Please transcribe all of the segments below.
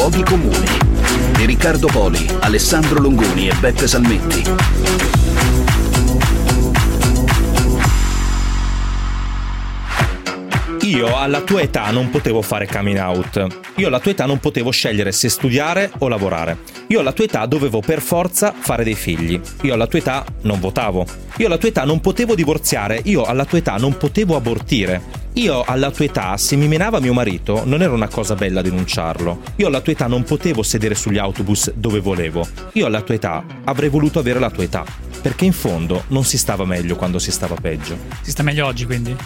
Luoghi comuni di Riccardo Poli, Alessandro Longoni e Beppe Salmetti. Io alla tua età non potevo fare coming out. Io alla tua età non potevo scegliere se studiare o lavorare. Io alla tua età dovevo per forza fare dei figli. Io alla tua età non votavo. Io alla tua età non potevo divorziare. Io alla tua età non potevo abortire. Io alla tua età, se mi menava mio marito, non era una cosa bella denunciarlo. Io alla tua età non potevo sedere sugli autobus dove volevo. Io alla tua età avrei voluto avere la tua età. Perché in fondo non si stava meglio quando si stava peggio. Si sta meglio oggi quindi?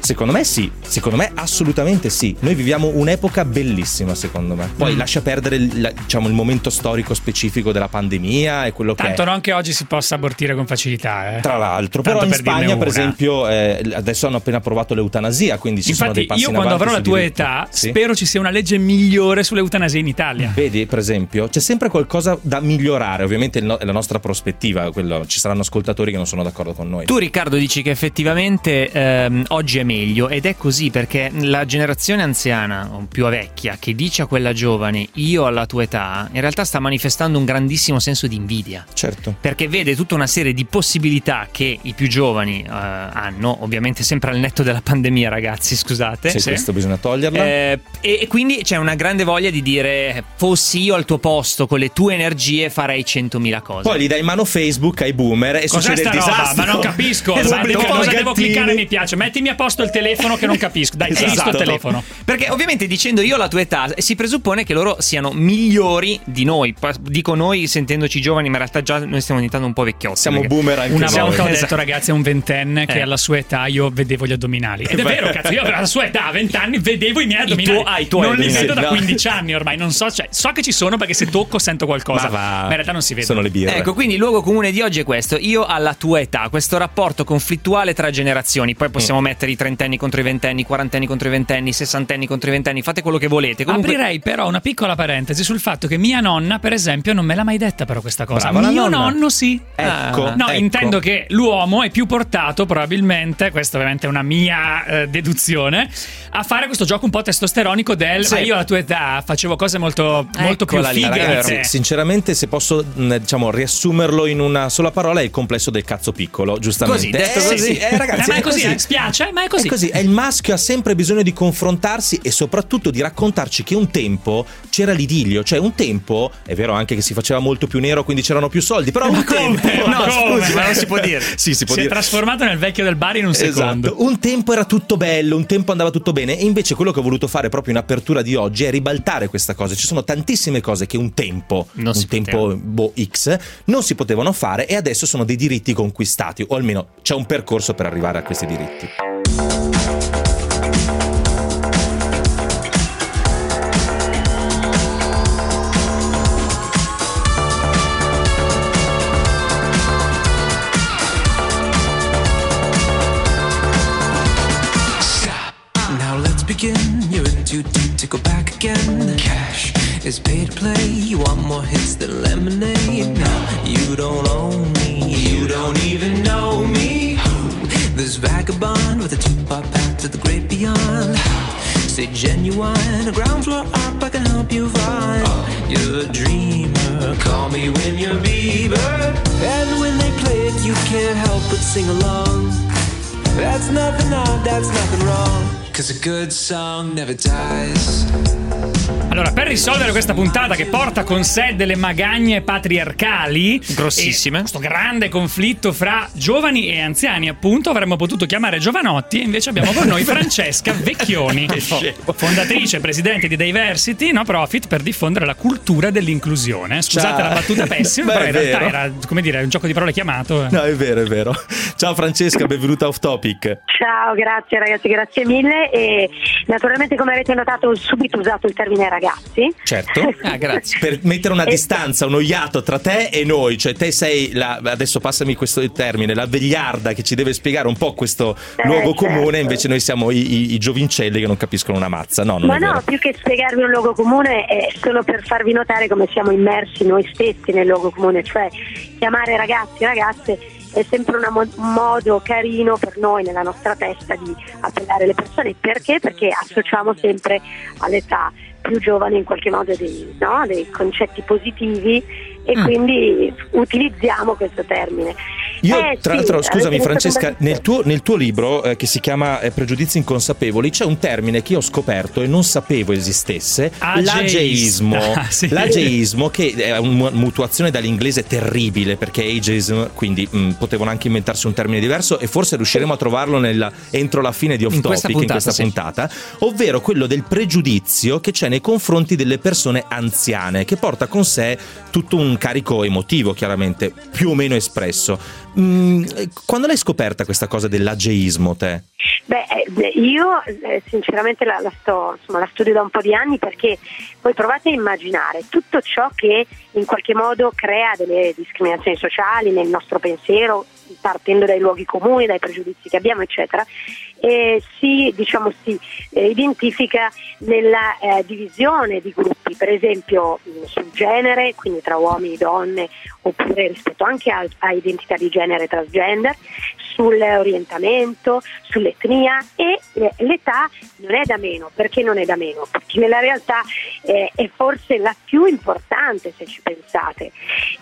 Secondo me sì, secondo me assolutamente sì. Noi viviamo un'epoca bellissima, secondo me. Poi mm. lascia perdere il, diciamo, il, momento storico specifico della pandemia e quello Tanto che Tanto non che oggi si possa abortire con facilità. Eh. Tra l'altro, Tanto però in per Spagna, per esempio, eh, adesso hanno appena approvato l'eutanasia, quindi ci Infatti, sono dei passi io quando avrò la tua diritto. età, sì? spero ci sia una legge migliore sull'eutanasia in Italia. Vedi, per esempio, c'è sempre qualcosa da migliorare, ovviamente è la nostra prospettiva, quello, ci saranno ascoltatori che non sono d'accordo con noi. Tu Riccardo dici che effettivamente ehm, oggi è meglio ed è così perché la generazione anziana o più vecchia che dice a quella giovane io alla tua età in realtà sta manifestando un grandissimo senso di invidia. Certo. Perché vede tutta una serie di possibilità che i più giovani uh, hanno, ovviamente sempre al netto della pandemia ragazzi, scusate. Sì, sì. questo bisogna toglierla. Eh, e, e, quindi c'è una grande voglia di dire fossi io al tuo posto con le tue energie farei 100.000 cose. Poi gli dai in mano Facebook ai boomer e Cos'è succede il disastro. Ma non capisco. Ma cosa devo cliccare mi piace? Mettimi a posto il telefono che non capisco. Dai, esatto. hai visto il telefono. Perché ovviamente dicendo io la tua età si presuppone che loro siano migliori di noi. Dico noi sentendoci giovani, ma in realtà già noi stiamo diventando un po' vecchiotti. Siamo boomer anche Una noi. volta ho detto ragazzi a un ventenne che eh. alla sua età io vedevo gli addominali. Ed è vero, cazzo, io alla sua età, a vent'anni, vedevo i miei addominali. I tuo, ah, i tuoi non li vedo da 15 anni ormai, non so, cioè, so che ci sono perché se tocco sento qualcosa, ma, ma in realtà non si vede. Sono le birre. Ecco, quindi il luogo comune di oggi è questo. Io alla tua età, questo rapporto conflittuale tra generazioni. Poi possiamo mm. mettere i trentenni contro i ventenni, i quarantenni contro i ventenni, i sessantenni contro i ventenni, fate quello che volete. Comunque... Aprirei però una piccola parentesi sul fatto che mia nonna, per esempio, non me l'ha mai detta però questa cosa. Brava, Mio nonno sì. Ecco, ah. No, ecco. intendo che l'uomo è più portato probabilmente, questa ovviamente è una mia eh, deduzione, a fare questo gioco un po' testosteronico del sì. ma io alla tua età facevo cose molto, molto più fighe. Ragazzi, sinceramente, se posso diciamo riassumerlo in una sola parola, è il complesso del cazzo piccolo, giustamente. Così, detto eh, così. Sì, eh, ragazzi, ma è, così, così. Eh, spiace, ma è così. È così, è il maschio ha sempre bisogno di confrontarsi e soprattutto di raccontarci che un tempo c'era l'idillio, cioè un tempo, è vero anche che si faceva molto più nero, quindi c'erano più soldi, però ma un come? tempo no, come? scusi, ma non si può dire. sì, si può si dire. è trasformato nel vecchio del bar in un secondo. Esatto. Un tempo era tutto bello, un tempo andava tutto bene e invece quello che ho voluto fare proprio in apertura di oggi è ribaltare questa cosa. Ci sono tantissime cose che un tempo, non un tempo boh, X, non si potevano fare e adesso sono dei diritti conquistati, o almeno c'è un percorso per arrivare a questi diritti. is pay to play. You want more hits than Say genuine, a ground floor up, I can help you find. You're a dreamer, call me when you're Bieber. And when they play it, you can't help but sing along. That's nothing odd, that's nothing wrong. Cause a good song never dies. Allora, per risolvere questa puntata che porta con sé delle magagne patriarcali, grossissime, questo grande conflitto fra giovani e anziani, appunto, avremmo potuto chiamare Giovanotti e invece abbiamo con noi Francesca Vecchioni, fondatrice e presidente di Diversity, no profit per diffondere la cultura dell'inclusione. Scusate Ciao. la battuta pessima, Beh, però in realtà vero. era, come dire, un gioco di parole chiamato. No, è vero, è vero. Ciao Francesca, benvenuta off topic. Ciao, grazie ragazzi, grazie mille e naturalmente come avete notato ho subito usato il termine ragazzi. Certo. Ah, grazie. Per mettere una distanza, un oiato tra te e noi, cioè te sei la, adesso passami questo termine, la vegliarda che ci deve spiegare un po' questo Eh, luogo certo. comune, invece noi siamo i, i- i giovincelli che non capiscono una mazza. No, non Ma è no, vero. più che spiegarvi un luogo comune è solo per farvi notare come siamo immersi noi stessi nel luogo comune, cioè chiamare ragazzi e ragazze è sempre mo- un modo carino per noi nella nostra testa di appellare le persone. Perché? Perché associamo sempre all'età più giovani in qualche modo dei, no? dei concetti positivi e Mm. quindi utilizziamo questo termine. Io, Eh, tra sì, l'altro, scusami Francesca, nel tuo, nel tuo libro eh, che si chiama eh, Pregiudizi inconsapevoli c'è un termine che io ho scoperto e non sapevo esistesse, Ageismo. l'ageismo. Ah, sì. L'ageismo che è una mutuazione dall'inglese terribile perché ageism, quindi mh, potevano anche inventarsi un termine diverso e forse riusciremo a trovarlo nella- entro la fine di Off In questa Topic in puntata, questa sì. puntata, ovvero quello del pregiudizio che c'è nei confronti delle persone anziane, che porta con sé tutto un carico emotivo, chiaramente, più o meno espresso. Mm, quando l'hai scoperta questa cosa dell'ageismo, te? Beh, eh, io eh, sinceramente la, la sto, insomma, la studio da un po' di anni perché voi provate a immaginare tutto ciò che in qualche modo crea delle discriminazioni sociali nel nostro pensiero, partendo dai luoghi comuni, dai pregiudizi che abbiamo, eccetera, e si, diciamo, si eh, identifica nella eh, divisione di gruppi, per esempio mh, sul genere, quindi tra uomini e donne, oppure rispetto anche a, a identità di genere transgender, sull'orientamento, sull'etnia e eh, l'età non è da meno. Perché non è da meno? Perché nella realtà eh, è forse la più importante, se ci pensate,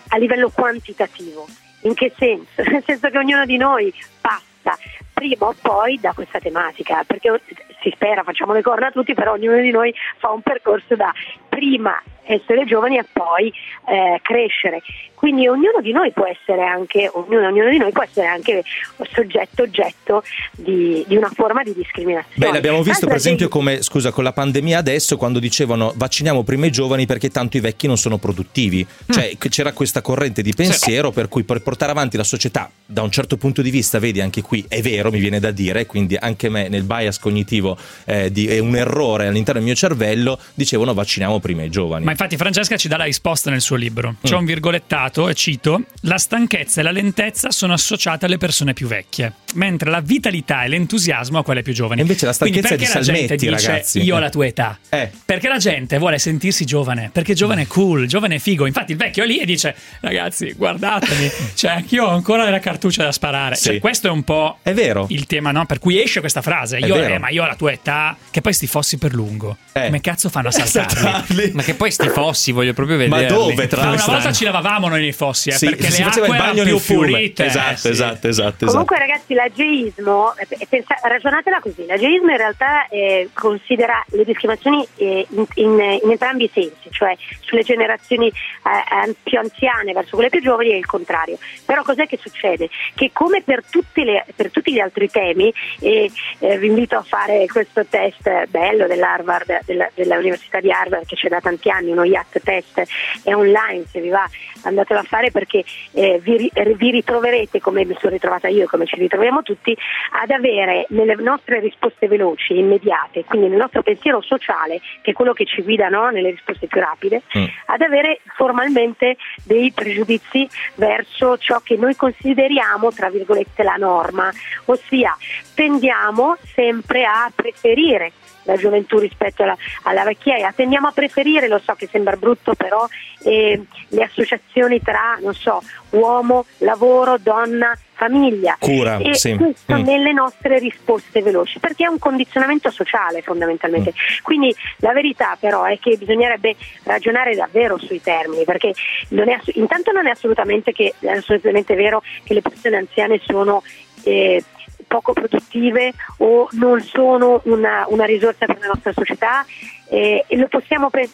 a livello quantitativo. In che senso? Nel senso che ognuno di noi passa prima o poi da questa tematica, perché si spera, facciamo le corna a tutti, però ognuno di noi fa un percorso da prima essere giovani e poi eh, crescere. Quindi ognuno di noi può essere anche, ognuno, ognuno di noi può essere anche soggetto, oggetto di, di una forma di discriminazione. Beh, l'abbiamo visto Tanto per esempio che- come, scusa, con la pandemia adesso, quando dicevano vacciniamo prima i giovani perché tanto i vecchi non sono produttivi. Cioè che c'era questa corrente di pensiero per cui per portare avanti la società da un certo punto di vista, vedi anche qui è vero, mi viene da dire, quindi anche me nel bias cognitivo eh, di, è un errore all'interno del mio cervello, dicevano vacciniamo prima i giovani. Ma infatti Francesca ci dà la risposta nel suo libro. C'è Mm. un virgolettato, e cito, la stanchezza e la lentezza sono associate alle persone più vecchie, mentre la vitalità e l'entusiasmo a quelle più giovani. E invece la stanchezza è di la gente Salmetti, dice, ragazzi. Io ho la tua età. Eh. Perché la gente vuole sentirsi giovane, perché giovane è cool, giovane è figo. Infatti il vecchio è lì e dice, ragazzi, guardatemi, cioè anch'io ho ancora della cartuccia da sparare. Sì. Cioè, questo è un po' È il tema, no? Per cui esce questa frase, È io, eh, ma io ho la tua età, che poi sti fossi per lungo. Eh. Come cazzo fanno a saltarli? Saltarli. Ma che poi sti fossi, voglio proprio Ma vederli. dove, tra Ma una volta ci lavavamo noi nei fossi, eh, Sì, perché si le faceva acque il bagno erano più pulite. Esatto, eh, sì. esatto, esatto, esatto. Comunque ragazzi l'ageismo, eh, pensa- ragionatela così, l'ageismo in realtà eh, considera le discriminazioni eh, in, in- in entrambi i sensi, cioè sulle generazioni eh, più anziane verso quelle più giovani è il contrario. Però cos'è che succede? Che come per, tutte le- per tutti gli altri temi, e eh, vi invito a fare questo test bello dell'Harvard, della, dell'Università di Harvard che c'è da tanti anni, uno IAT test, è online, se vi va andatelo a fare perché eh, vi, ri- vi ritroverete, come mi sono ritrovata io e come ci ritroviamo tutti, ad avere nelle nostre risposte veloci e immediate, quindi nel nostro pensiero sociale, che è quello che ci guida no, nelle risposte più rapide, Mm. ad avere formalmente dei pregiudizi verso ciò che noi consideriamo, tra virgolette, la norma, ossia tendiamo sempre a preferire la gioventù rispetto alla, alla vecchiaia, tendiamo a preferire, lo so che sembra brutto però, eh, le associazioni tra, non so, uomo, lavoro, donna, famiglia. Cura, e sì. questo Mm. nelle nostre risposte veloci, perché è un condizionamento sociale fondamentalmente. Quindi la verità però è che bisognerebbe ragionare davvero sui termini, perché non è intanto non è assolutamente, che, è assolutamente vero che le persone anziane sono eh, poco produttive o non sono una, una risorsa per la nostra società eh, e lo possiamo pre-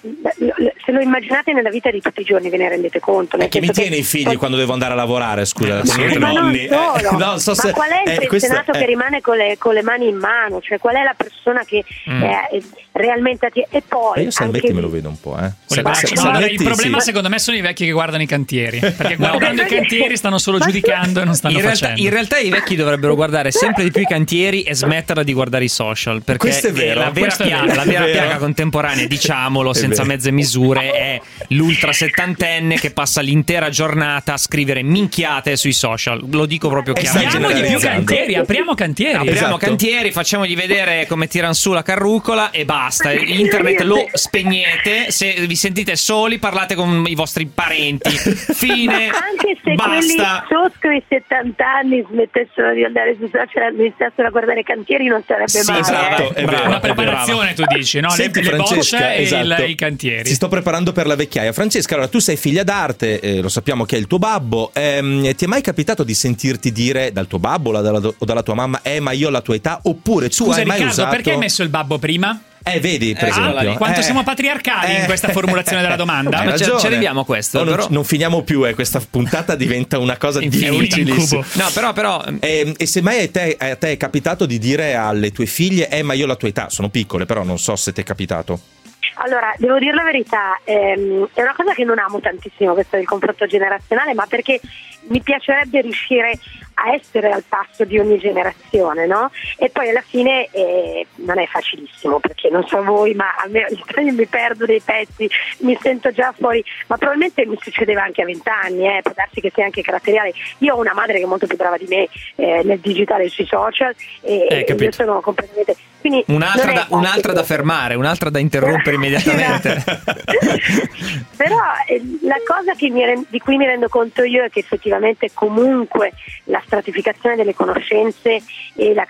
se lo immaginate nella vita di tutti i giorni ve ne rendete conto. E chi mi tiene che- i figli quando devo andare a lavorare? Scusa, ma, ma non nonni. solo, Eh, non so ma se- qual è il eh, pensionato eh. che rimane con le, con le mani in mano? Cioè qual è la persona che Mm. eh, realmente atti- e poi Eh, io Salvetti anche me lo vedo un po', eh. Con le Sa- braccia. sa- No, Salvetti, il problema sì. secondo me sono i vecchi che guardano i cantieri, perché guardando i cantieri stanno solo ma- giudicando e non stanno In realtà, facendo. in realtà i vecchi dovrebbero guardare sempre di più i cantieri e smetterla di guardare i social. Perché Questo è vero, la vera, è piaga, la vera È piaga contemporanea, diciamolo, È senza mezze misure, è l'ultra settantenne che passa l'intera giornata a scrivere minchiate sui social. Lo dico proprio chiaramente. Apriamo di più cantieri, apriamo cantieri. Apriamo Esatto. cantieri, facciamogli vedere come tirano su la carrucola e basta. Internet lo spegnete. Se vi sentite soli, parlate con i vostri parenti. Fine. anche se basta. quelli sotto i 70 anni smettessero di andare sui social e iniziassero a guardare i cantieri non sarebbe Sì, male esatto, eh. è vero, Una preparazione, tu dici, no? Senti, le, boccia e esatto. il- i cantieri. Si sto preparando per la vecchiaia. Francesca, allora tu sei figlia d'arte, eh, lo sappiamo che è il tuo babbo. Ehm, ti è mai capitato di sentirti dire dal tuo babbo o dalla, o dalla tua mamma, eh, ma io ho la tua età? Oppure tu Scusa hai mai Riccardo, usato. perché hai messo il babbo prima? Eh, vedi, per eccola esempio. lì. Quanto Eh, siamo patriarcali in eh. questa formulazione della domanda? Ma ci- ci arriviamo a questo, non, però- non finiamo più, eh, questa puntata diventa una cosa difficilissima. Incubo. No, però, però E, e se mai a te, a te è capitato di dire alle tue figlie, eh, ma io la tua età, sono piccole, però non so se ti è capitato. Allora, devo dire la verità, ehm, è una cosa che non amo tantissimo questo del confronto generazionale, ma perché mi piacerebbe riuscire a essere al passo di ogni generazione, no? E poi alla fine eh, non è facilissimo, perché non so voi, ma a me tanto mi perdo dei pezzi, mi sento già fuori, ma probabilmente mi succedeva anche a vent'anni, eh, può darsi che sia anche caratteriale. Io ho una madre che è molto più brava di me eh, nel digitale e sui social e, Eh, e io sono completamente... Quindi un'altra, da, un'altra da fermare, un'altra da interrompere immediatamente. Però eh, la cosa che mi di cui mi rendo conto io è che effettivamente comunque la stratificazione delle conoscenze e la,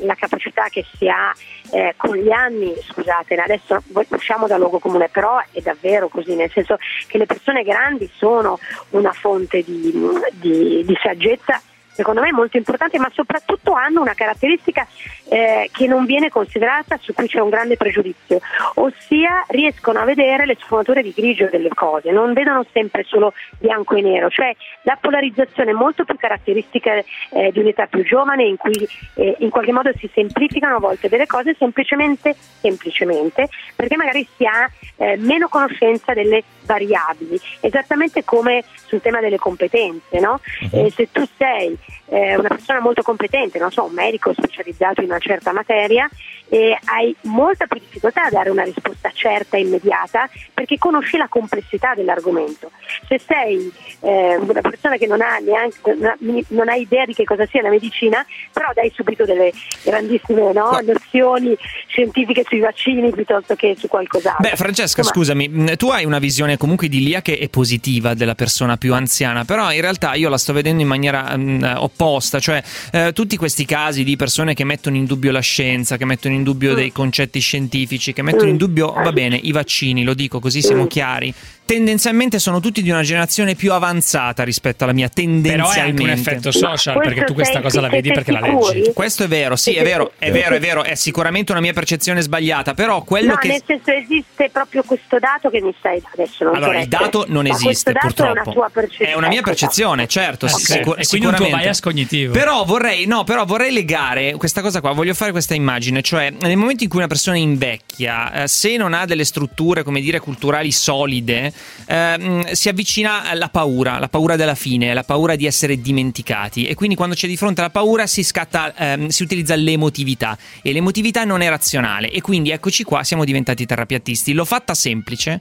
la- capacità che si ha eh, con gli anni, scusate, adesso usciamo dal luogo comune, però è davvero così, nel senso che le persone grandi sono una fonte di, di- di saggezza secondo me molto importante, ma soprattutto hanno una caratteristica eh, che non viene considerata, su cui c'è un grande pregiudizio, ossia riescono a vedere le sfumature di grigio delle cose, non vedono sempre solo bianco e nero, cioè la polarizzazione è molto più caratteristica eh, di un'età più giovane in cui eh, in qualche modo si semplificano a volte delle cose semplicemente, semplicemente perché magari si ha eh, meno conoscenza delle variabili, esattamente come sul tema delle competenze, no? Eh, se tu sei eh, una persona molto competente, non so, un medico specializzato in una certa materia, e hai molta più difficoltà a dare una risposta certa e immediata perché conosci la complessità dell'argomento. Se sei eh, una persona che non ha neanche non ha, non ha idea di che cosa sia la medicina, però dai subito delle grandissime no, nozioni scientifiche sui vaccini piuttosto che su qualcos'altro. Beh, Francesca, Insomma, scusami, mh, tu hai una visione comunque idilliaca e positiva della persona più anziana, però in realtà io la sto vedendo in maniera mh, opposta, cioè eh, tutti questi casi di persone che mettono in dubbio la scienza, che mettono in dubbio dei concetti scientifici, che mettono in dubbio, va bene, i vaccini, lo dico così siamo chiari, tendenzialmente sono tutti di una generazione più avanzata rispetto alla mia, Però è anche tendenzialmente. un effetto social, perché tu questa cosa la vedi perché la leggi. Questo è vero, sì, è vero, è vero, è vero, è sicuramente una mia percezione sbagliata, però quello no, che... nel senso esiste proprio questo dato che mi stai adesso non Allora, il dato non Ma esiste, questo dato purtroppo. È una tua percezione. È una mia Ecco, percezione, certo, Eh, sì, sì. sicur- E quindi un tuo sicuramente. bias cognitivo. Però vorrei, no, però vorrei legare questa cosa qua, voglio fare questa immagine, cioè nel momento in cui una persona invecchia, eh, se non ha delle strutture, come dire, culturali solide, ehm, si avvicina alla paura, la paura della fine, la paura di essere dimenticati e quindi quando c'è di fronte alla paura si scatta, ehm, si utilizza l'emotività e l'emotività non è razionale e quindi eccoci qua, siamo diventati terrapiattisti. L'ho fatta semplice.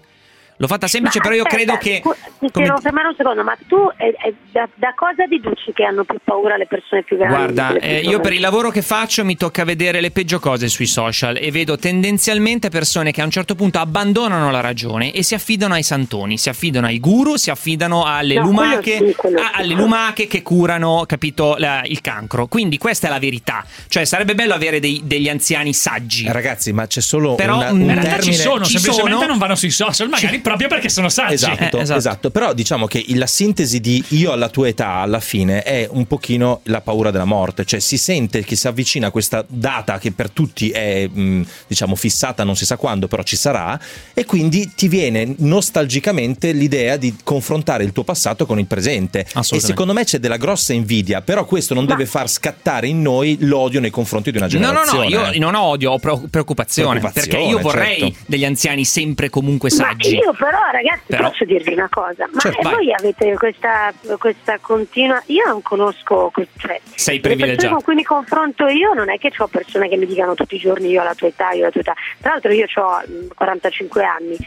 L'ho fatta semplice, Ma però io aspetta, credo che. scu- Ti come- devo fermare un secondo, ma tu eh, eh, da, da cosa deduci che hanno più paura le persone più grandi? Guarda, eh, io per il lavoro che faccio mi tocca vedere le peggio cose sui social e vedo tendenzialmente persone che a un certo punto abbandonano la ragione e si affidano ai santoni, si affidano ai guru, si affidano alle No, lumache, quello sì, quello a- alle lumache che curano, capito, la- il cancro. Quindi questa è la verità. Cioè sarebbe bello avere dei- degli anziani saggi. Ragazzi, ma c'è solo Però, una- un termine... ci sono, ci semplicemente sono. non vanno sui social, magari proprio perché sono saggi. Esatto, Eh, esatto. esatto. Però diciamo che la sintesi di io alla tua età alla fine è un pochino la paura della morte, cioè si sente che si avvicina a questa data che per tutti è mh, diciamo fissata non si sa quando, però ci sarà e quindi ti viene nostalgicamente l'idea di confrontare il tuo passato con il presente. E secondo me c'è della grossa invidia, però questo non deve far scattare in noi l'odio nei confronti di una No, no, generazione. no, io non ho odio, ho pre- preoccupazione, Preoccupazione, perché io vorrei certo. degli anziani sempre comunque Ma saggi. io però ragazzi Però- posso dirvi una cosa, ma Certo, e vai. voi avete questa, questa continua, io non conosco, cioè, Sei privilegiato. con cui mi confronto io non è che ho persone che mi dicano tutti i giorni io ho la tua età, io ho la tua età, tra l'altro io ho 45 anni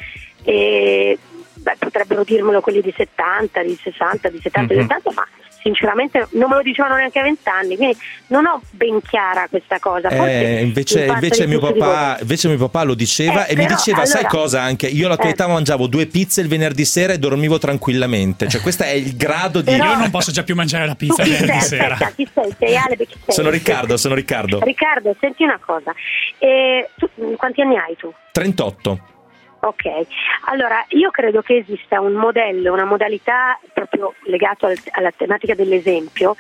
e beh, potrebbero dirmelo quelli di 70, di 60, di 70, di Mhm. 80, ma sinceramente non me lo dicevano neanche a vent'anni, quindi non ho ben chiara questa cosa. Forse Eh, invece, il invece mio papà, invece mio papà lo diceva Eh, e mi però, diceva, sai allora- cosa anche? Io alla tua Eh. età mangiavo due pizze il venerdì sera e dormivo tranquillamente. Cioè questo è il grado di... Però- Io non posso già più mangiare la pizza chi venerdì sei? sera. Aspetta, chi sei? Sei Ale, chi sei? Sono Riccardo, sono Riccardo. Riccardo, senti una cosa. Eh, tu, quanti anni hai tu? 38. Ok, allora io credo che esista un modello, una modalità proprio legato al- alla tematica dell'esempio,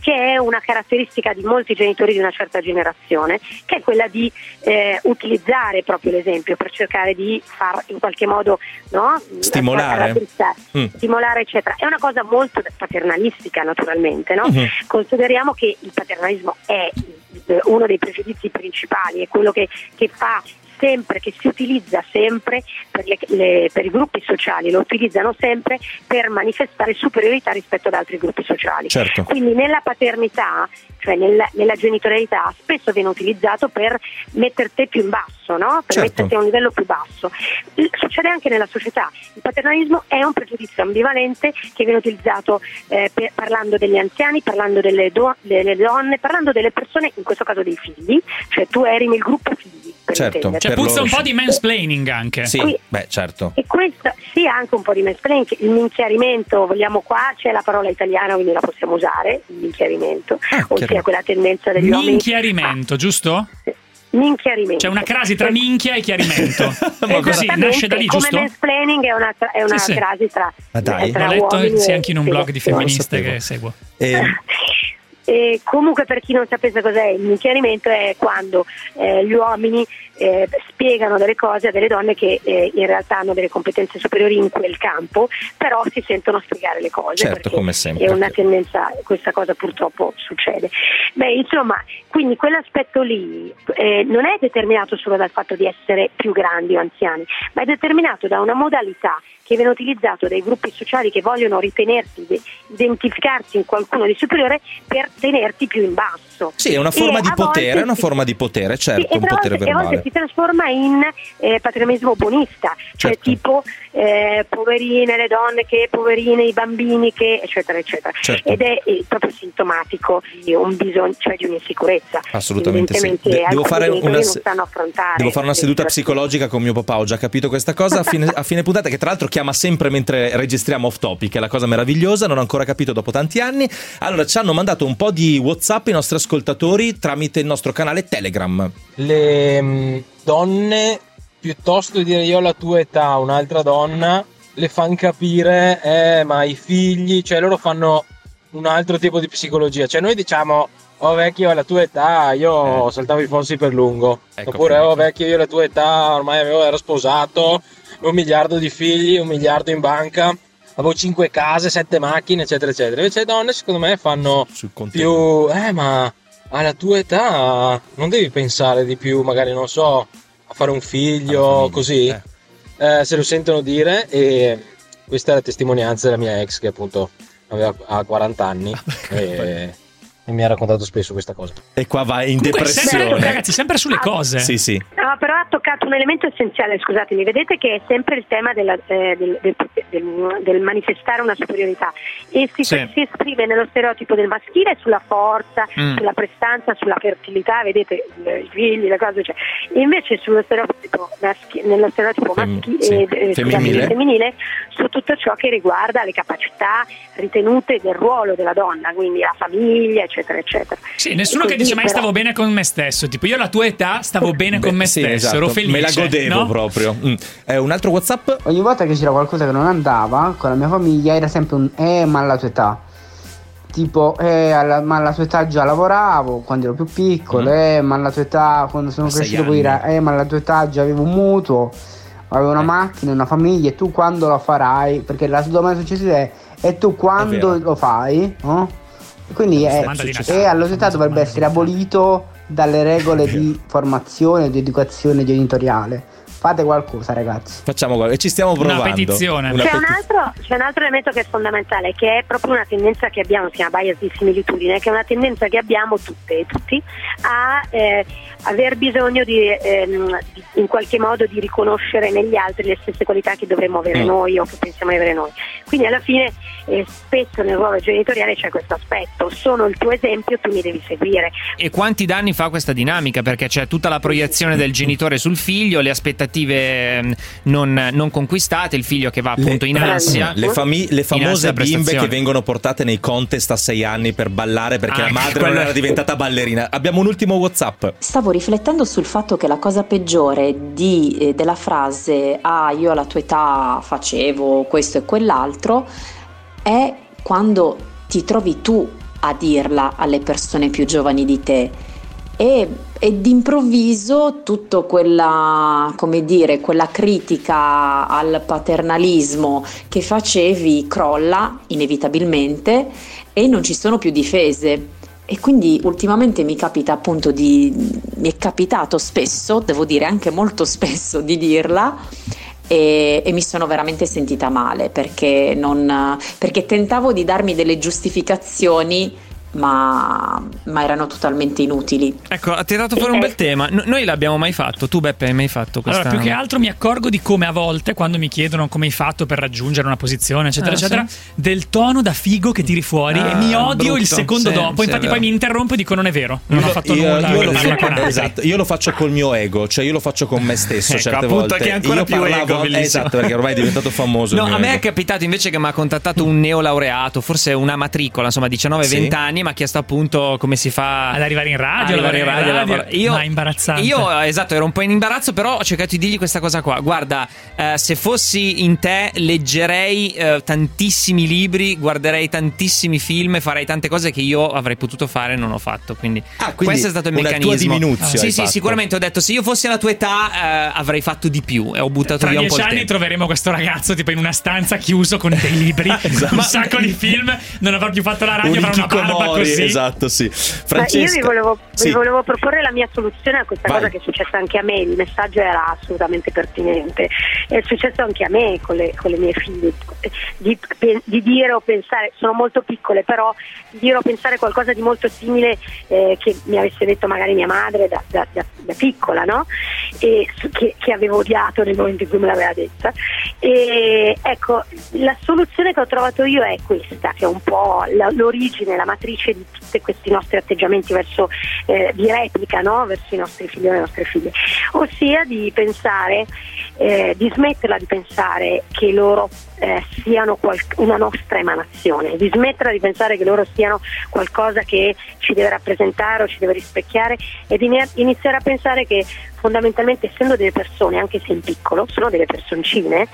che è una caratteristica di molti genitori di una certa generazione, che è quella di eh, utilizzare proprio l'esempio per cercare di far in qualche modo no, Stimolare. Mm. stimolare, eccetera. È una cosa molto paternalistica, naturalmente, no? Mhm. Consideriamo che il paternalismo è eh, uno dei pregiudizi principali, è quello che, che fa sempre, che si utilizza sempre per, le- le- per i gruppi sociali, lo utilizzano sempre per manifestare superiorità rispetto ad altri gruppi sociali. Certo. Quindi nella paternità, cioè nella, nella genitorialità, spesso viene utilizzato per metterti più in basso, no? per Certo. metterti a un livello più basso. Succede anche nella società. Il paternalismo è un pregiudizio ambivalente che viene utilizzato eh, per- parlando degli anziani, parlando delle, do- delle donne, parlando delle persone, in questo caso dei figli, cioè tu eri nel gruppo figli. Per Certo. Cioè, puzza loro un po' sì. di mansplaining anche. Sì, Qui- beh certo. E questo sì, anche un po' di mansplaining, il minchiarimento, vogliamo qua, c'è la parola italiana, quindi la possiamo usare, il minchiarimento, Ah, ossia quella tendenza degli uomini. Minchiarimento, giusto? Ah, minchiarimento. C'è una crasi tra minchia e chiarimento. Ma Così, nasce da lì, come giusto? mansplaining è una, è una Sì, sì. crasi tra, Ma dai. tra L'ho letto e anche in un blog di femministe che seguo. E- E comunque per chi non sapesse cos'è il minchiarimento è quando eh, gli uomini eh, spiegano delle cose a delle donne che eh, in realtà hanno delle competenze superiori in quel campo, però si sentono spiegare le cose. Certo, come sempre. È una tendenza, questa cosa purtroppo succede. Beh, insomma, quindi quell'aspetto lì eh, non è determinato solo dal fatto di essere più grandi o anziani, ma è determinato da una modalità che viene utilizzato dai gruppi sociali che vogliono ritenersi, de- identificarsi in qualcuno di superiore per tenerti più in basso. Sì, è una forma di potere, è una si- forma di potere, sì, certo, e un potere volte- e a volte verbale. si trasforma in eh, paternalismo buonista, cioè Certo. tipo eh, poverine le donne che, poverine i bambini che, eccetera, eccetera. Certo. Ed è eh, proprio sintomatico di un bisogno, cioè di un'insicurezza. Assolutamente sì. De- devo fare una, devo fare una seduta psicologica con mio papà. Ho già capito questa cosa a fine, a fine puntata, che tra l'altro chiama sempre mentre registriamo off topic. È la cosa meravigliosa. Non ho ancora capito dopo tanti anni. Allora, ci hanno mandato un po' di WhatsApp i nostri ascoltatori tramite il nostro canale Telegram. le mm, donne, piuttosto di dire io ho la tua età, un'altra donna, le fanno capire, eh, ma i figli, cioè loro fanno un altro tipo di psicologia. Cioè noi diciamo, oh vecchio, ho la tua età, io saltavo i fossi per lungo. Ecco, Oppure, oh vecchio, io ho la tua età, ormai avevo, ero sposato, un miliardo di figli, un miliardo in banca. Avevo cinque case, sette macchine, eccetera, eccetera. Invece le donne, secondo me, fanno più eh ma alla tua età non devi pensare di più magari non so a fare un Alla figlio così eh. Eh, se lo sentono dire e questa è la testimonianza della mia ex che appunto aveva ha 40 anni e, e mi ha raccontato spesso questa cosa E qua va in Comunque, sempre, depressione. ragazzi, sempre sulle cose. Sì, sì. No, però ha toccato un elemento essenziale, scusatemi, vedete che è sempre il tema della- eh, del, del- del- del manifestare una superiorità e si, Sì. si esprime nello stereotipo del maschile sulla forza, Mm. sulla prestanza, sulla fertilità, vedete i figli, le cose, cioè. E invece sullo stereotipo, maschi- nello stereotipo Fem- sì, eh, eh, femminile. femminile su tutto ciò che riguarda le capacità ritenute del ruolo della donna, quindi la famiglia, eccetera, eccetera. Sì, nessuno E che dice mai però- stavo bene con me stesso. Tipo, io alla tua età stavo bene con Beh, me sì, stesso, esatto. ero felice. Me la godevo no? proprio. Mm. Eh, un altro WhatsApp? Ogni volta che c'era qualcosa che non andava con la mia famiglia era sempre un eh ma alla tua età. Tipo, eh, alla- ma alla tua età già lavoravo quando ero più piccolo, Mm. eh, ma alla tua età quando sono cresciuto poi era, eh, ma alla tua età già avevo un mutuo, avevo una Eh. macchina, una famiglia, e tu quando lo farai? Perché la domanda successiva è, e tu quando lo fai? No? E Quindi è, e tua età famosa dovrebbe essere abolito dalle regole di formazione, di educazione genitoriale. Fate qualcosa, ragazzi. Facciamo qualcosa. E ci stiamo Una provando. petizione. Una C'è un, peti- altro, c'è un altro elemento che è fondamentale, che è proprio una tendenza che abbiamo, si chiama bias di similitudine, che è una tendenza che abbiamo tutte e tutti a eh, aver bisogno di, ehm, di- in qualche modo di riconoscere negli altri le stesse qualità che dovremmo avere Mm. noi o che pensiamo di avere noi. Quindi alla fine eh, spesso nel ruolo genitoriale c'è questo aspetto, sono il tuo esempio, tu mi devi seguire. E quanti danni fa questa dinamica? Perché c'è tutta la proiezione del genitore sul figlio, le aspettative ehm, non, non conquistate, il figlio che va appunto in ansia. Le, fami- le famose ansia bimbe che vengono portate nei contest a sei anni per ballare perché Ah, la madre quello- non era diventata ballerina. Abbiamo un ultimo WhatsApp. Stavo riflettendo sul fatto che la cosa peggiore di, eh, della frase ah io alla tua età facevo questo e quell'altro è quando ti trovi tu a dirla alle persone più giovani di te e, e d'improvviso tutto quella, dire, quella critica al paternalismo che facevi crolla inevitabilmente e non ci sono più difese. E quindi ultimamente mi capita appunto di. mi è capitato spesso, devo dire anche molto spesso, di dirla. E, e mi sono veramente sentita male perché, non, perché tentavo di darmi delle giustificazioni, ma, ma erano totalmente inutili. Ecco, ha tirato fuori un bel tema. No- noi l'abbiamo mai fatto. Tu, Beppe, hai mai fatto questa? Allora, più che altro mi accorgo di come a volte, quando mi chiedono come hai fatto per raggiungere una posizione, eccetera, Ah, eccetera, sì? del tono da figo che tiri fuori Ah, e mi odio brutto. il secondo Sì, dopo. sì, Infatti, è poi mi interrompo e dico: Non è vero, non Io ho fatto io- nulla. io lo- altri. esatto, io lo faccio col mio ego, cioè io lo faccio con me stesso Ecco, certe volte. che è ancora io più parlavo, ego, esatto, perché ormai è diventato famoso. No, a me è ego. capitato invece che mi ha contattato un neolaureato, forse una matricola, insomma 19-20 Sì. Anni, mi ha chiesto appunto come si fa Ad arrivare in radio, arrivare in radio, in radio. Io, Ma imbarazzante. Io, esatto, ero un po' in imbarazzo, però ho cercato di dirgli questa cosa qua. Guarda, eh, se fossi in te, leggerei eh, tantissimi libri, guarderei tantissimi film farei tante cose che io avrei potuto fare e non ho fatto. Quindi, Ah, quindi questo è stato il meccanismo. diminuzione sì, sì, fatto. sicuramente ho detto se io fossi alla tua età eh, avrei fatto di più e ho buttato Tra via un po' dieci il anni tempo. troveremo questo ragazzo tipo in una stanza chiuso con dei libri, Esatto. un sacco di film, non avrà più fatto la radio, Un avrà una barba così. esatto, sì. Francesca, io vi volevo, vi sì. volevo proporre la mia soluzione a questa Vai. cosa che è successa anche a me, il messaggio era assolutamente pertinente, è successo anche a me con le, con le mie figlie, di, di dire o pensare, sono molto piccole però, di dire o pensare qualcosa di molto simile eh, che mi avesse detto magari mia madre da, da- da- da piccola, no? E, che, che avevo odiato nel momento in cui me l'aveva detta. E ecco, la soluzione che ho trovato io è questa, che è un po' la- l'origine, la matrice di tutti questi nostri atteggiamenti verso, eh, di replica no? verso i nostri figli e le nostre figlie, ossia di pensare, eh, di smetterla di pensare che loro eh, siano qual- una nostra emanazione, di smetterla di pensare che loro siano qualcosa che ci deve rappresentare o ci deve rispecchiare e di iniziare a pensare che fondamentalmente essendo delle persone, anche se in piccolo, sono delle personcine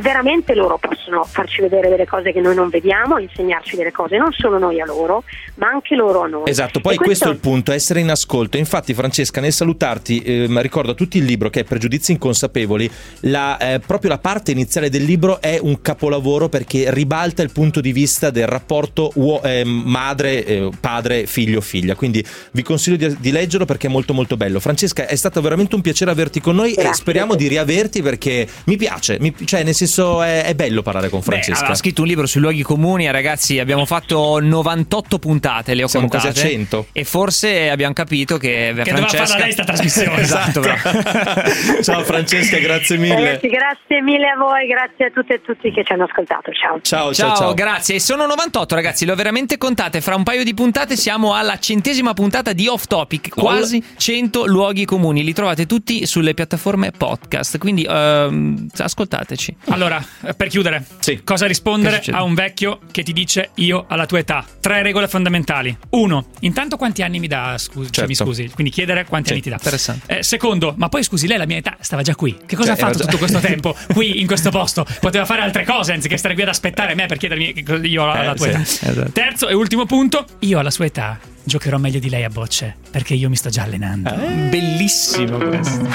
veramente loro possono farci vedere delle cose che noi non vediamo, insegnarci delle cose, non solo noi a loro, ma anche loro a noi. Esatto, poi E questo... è il punto, essere in ascolto. Infatti, Francesca, nel salutarti, ehm, ricordo a tutti il libro che è Pregiudizi inconsapevoli. La, eh, proprio la parte iniziale del libro è un capolavoro perché ribalta il punto di vista del rapporto uo- eh, madre, eh, padre, figlio, figlia. Quindi vi consiglio di, di leggerlo perché è molto molto bello. Francesca, è stato veramente un piacere averti con noi e Grazie. speriamo di riaverti perché mi piace, mi- cioè nel senso è, è bello parlare con Beh, Francesca. ha scritto un libro sui luoghi comuni e ragazzi abbiamo fatto 98 puntate, le ho Siamo contate. quasi a 100. E forse abbiamo capito che, Che doveva Francesca... farla lei sta trasmissione. esatto, bravo. Ciao Francesca, grazie mille. Ragazzi, grazie mille a voi, grazie a tutte e tutti che ci hanno ascoltato. Ciao. Ciao, Ciao, ciao, ciao. grazie. E Sono 98 ragazzi, le ho veramente contate. Fra un paio di puntate siamo alla centesima puntata di Off Topic, quasi 100 luoghi comuni. Li trovate tutti sulle piattaforme podcast, quindi ehm, ascoltateci. Allora, per chiudere, Sì. cosa rispondere a un vecchio che ti dice io alla tua età? Tre regole fondamentali. Uno, intanto quanti anni mi dà? Scusi, cioè, mi Certo. scusi, quindi chiedere quanti Sì, anni ti dà. interessante. Eh, secondo, ma poi scusi, lei la mia età stava già qui. Che cosa Cioè, ha fatto già- tutto questo tempo qui in questo posto? Poteva fare altre cose anziché stare qui ad aspettare me per chiedermi io alla Eh, tua sì, età. esatto. Terzo e ultimo punto, io alla sua età giocherò meglio di lei a bocce perché io mi sto già allenando. Bellissimo questo.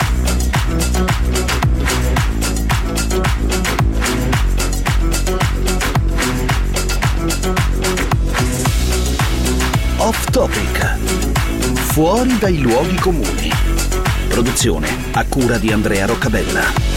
Off topic. Fuori dai luoghi comuni. produzione a cura di Andrea Roccabella.